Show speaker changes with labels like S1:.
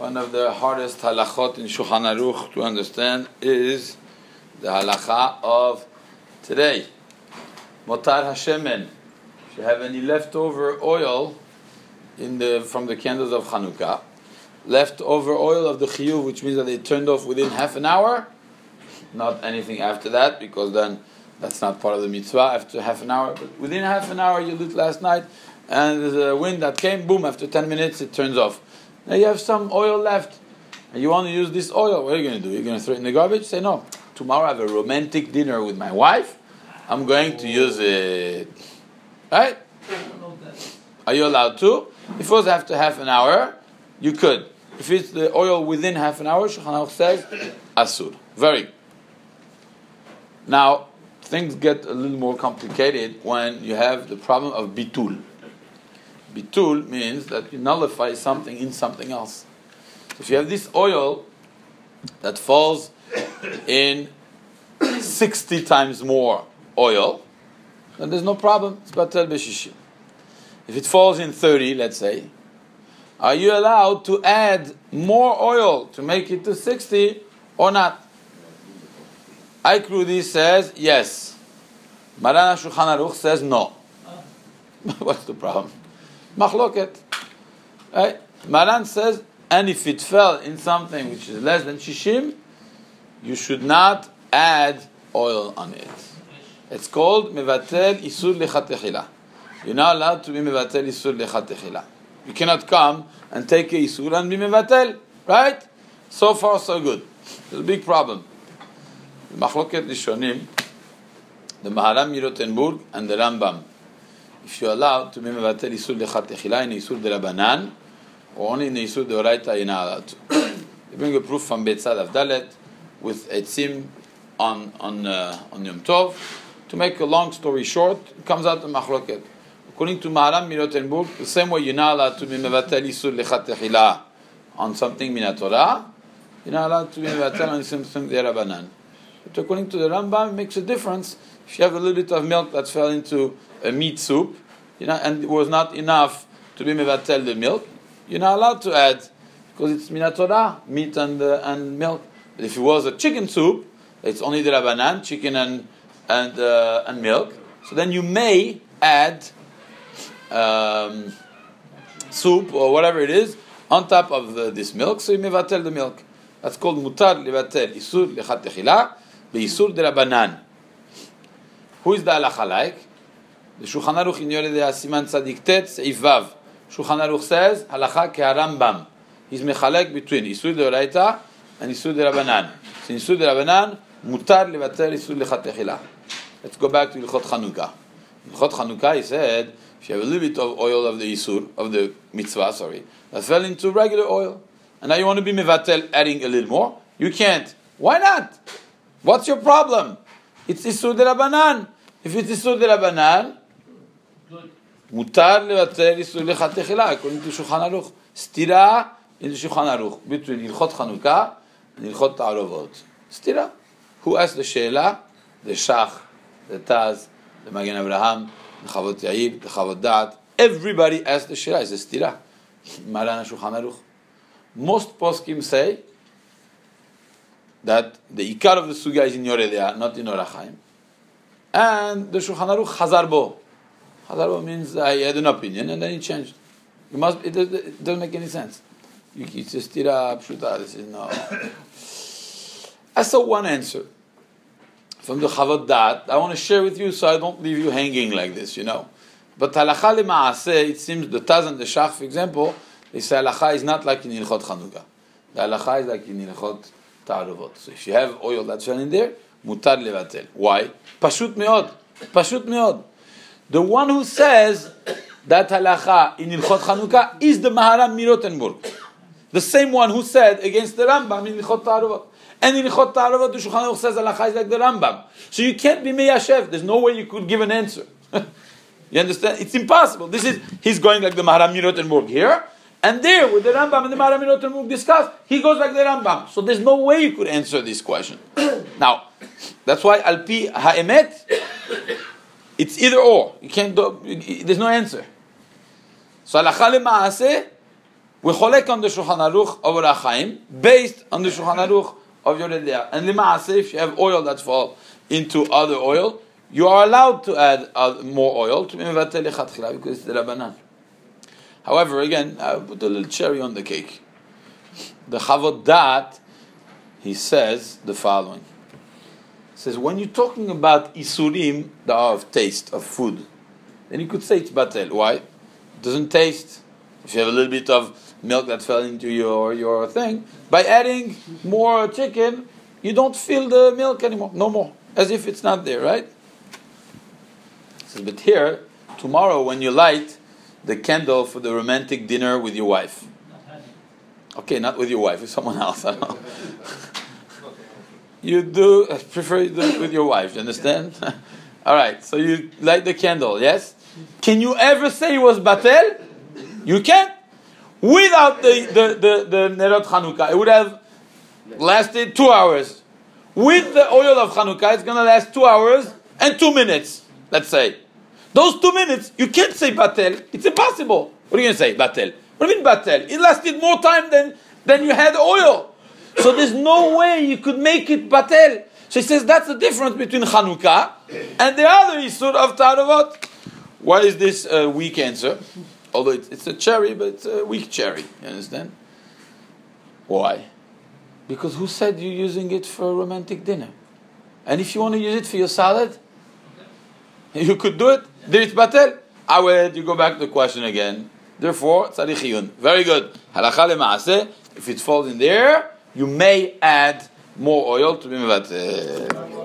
S1: One of the hardest halachot in Shulchan Aruch to understand is the halacha of today. Motar Hashemen. If you have any leftover oil in the from the candles of Hanukkah, leftover oil of the chiyuv, which means that they turned off within half an hour, not anything after that, because then that's not part of the mitzvah after half an hour. But within half an hour, you lit last night, and a wind that came, boom, after 10 minutes it turns off. Now you have some oil left, and you want to use this oil. What are you going to do? You're going to throw it in the garbage? Say no. Tomorrow I have a romantic dinner with my wife. I'm going to use it. Right? Are you allowed to? If it was after half an hour, you could. If it's the oil within half an hour, Shulchan Aruch says asur. Very. Now things get a little more complicated when you have the problem of bitul. Bitul means that you nullify something in something else. If you have this oil that falls in 60 times more oil, then there's no problem. It's batel b'shishim. If it falls in 30, let's say, are you allowed to add more oil to make it to 60 or not? Aikrudi says yes. Marana Shulchan Aruch says no. What's the problem? Machloket. Right? Maran says, and if it fell in something which is less than shishim, you should not add oil on it. It's called mevatel isur lechatechila. You're not allowed to be mevatel isur lechatechila. You cannot come and take a isur and be mevatel, right? So far, so good. There's a big problem. Machloket Rishonim, the Maharam Mirotenburg and the Rambam if you're allowed to be mevatel isur lechat techila in isur de rabanan, or only in isur de oraita, you're not allowed to. they bring a proof from Betzad Avdalet with etzim on on uh, on Yom Tov. To make a long story short, it comes out to machloket. According to Maharam Mirotenburg, the same way you're not allowed to be mevatel isur lechat techila on something min you're not allowed to be mevatel on something de rabanan. But according to the Rambam, it makes a difference if you have a little bit of milk that fell into a meat soup, you know, and it was not enough to be mevatel the milk, you're not allowed to add because it's minatorah, meat and uh, and milk. But if it was a chicken soup, it's only the rabanan, chicken and and uh, and milk. So then you may add um, soup or whatever it is on top of the, this milk. So you mevatel the milk. That's called mutar levatel isur lechat beisur de rabanan. Who is the halacha like? The Shulchan Aruch in Yoreh Siman Tzadik Tet Seif Vav. Shulchan Aruch says halacha ke keharambam. He's mechalek between Isur de Oraita and Isur de Rabanan. So Isur de Rabanan mutar levater Isur lechatechila. Let's go back to Ilchot Chanukah. Ilchot Chanukah he said if you have a little bit of oil of the Isur of the mitzvah, sorry, that fell into regular oil, and now you want to be mevatel adding a little more, you can't. Why not? What's your problem? It's Isur de Rabanan. If it's Isur de Rabanan, מותר לבטל איסור הלכת תחילה, according to שולחן ערוך. סתירה in שולחן ערוך, between הלכות חנוכה והלכות תערובות. סתירה. Who asked the שאלה? The שח, the תז, the מגן אברהם, the חוות יעיל, the חוות דעת. Everybody asked the שאלה, זה סתירה. מרן השולחן ערוך. Most poskim say that the Ikar of the Sugya is in Yoredea, not in Orachaim. And the Shulchan Aruch Hazarbo. Hazarbo means I had an opinion and then it changed. It, must, it, it doesn't make any sense. You, it's just tira pshuta, this is no. I saw one answer from the Chavot Da'at. I want to share with you so I don't leave you hanging like this, you know. But halacha lema'aseh, it seems the Taz and the Shach, for example, they say halacha is not like in Ilchot Chanukah. The halacha is like in Ilchot Ta'aruvot. So if you have oil that's in there, mutar levatel. Why? Pashut meod. Pashut meod. The one who says that halacha in Ilchot Chanukah is the Maharam Mirotenburg. The same one who said against the Rambam in Ilchot Ta'aruvot. And in Ilchot Ta'aruvot, the Shulchan Aruch says halacha is like the Rambam. So you can't be Meyashev. There's no way you could give an answer. you understand? It's impossible. This is, he's going like the Maharam Mirotenburg here. And there, with the Rambam and the Maharam Mirotenburg discuss, he goes like the Rambam. So there's no way you could answer this question. now, that's why Alpi Ha'emet, it's either or. You can't do, there's no answer. So halacha lema'aseh, We cholek on the Shulchan Aruch of Rachaim, based on the Shulchan Aruch of Yoredea. And Lima'aseh, if you have oil that fall into other oil, you are allowed to add uh, more oil to because it's the Rabbanan. However, again, I put a little cherry on the cake. The Chavot Da'at, he says the following. He says, when you're talking about isurim the of taste, of food, then you could say it's batel. Why? It doesn't taste. If you have a little bit of milk that fell into your, your thing. By adding more chicken, you don't feel the milk anymore, no more, as if it's not there, right? So, but here, tomorrow, when you light the candle for the romantic dinner with your wife, okay, not with your wife, with someone else. you do I prefer you do it with your wife. You understand? All right. So you light the candle. Yes. Can you ever say it was batel? You can't. Without the, the, the, the Nerot Chanukah, it would have lasted two hours. With the oil of Chanukah, it's going to last two hours and two minutes, let's say. Those two minutes, you can't say Batel. It's impossible. What are you going to say, Batel? What do you mean Batel? It lasted more time than, than you had oil. So there's no way you could make it Batel. So he says that's the difference between Chanukah and the other Isur of Taruvot. Why is this a weak answer? Although it's, it's a cherry, but it's a weak cherry. You understand? Why? Because who said you're using it for a romantic dinner? And if you want to use it for your salad, you could do it. Batel? Awed, you go back to the question again. Therefore, tzarich Very good. Halacha lema'aseh. If it falls in there, you may add more oil to be mevatel.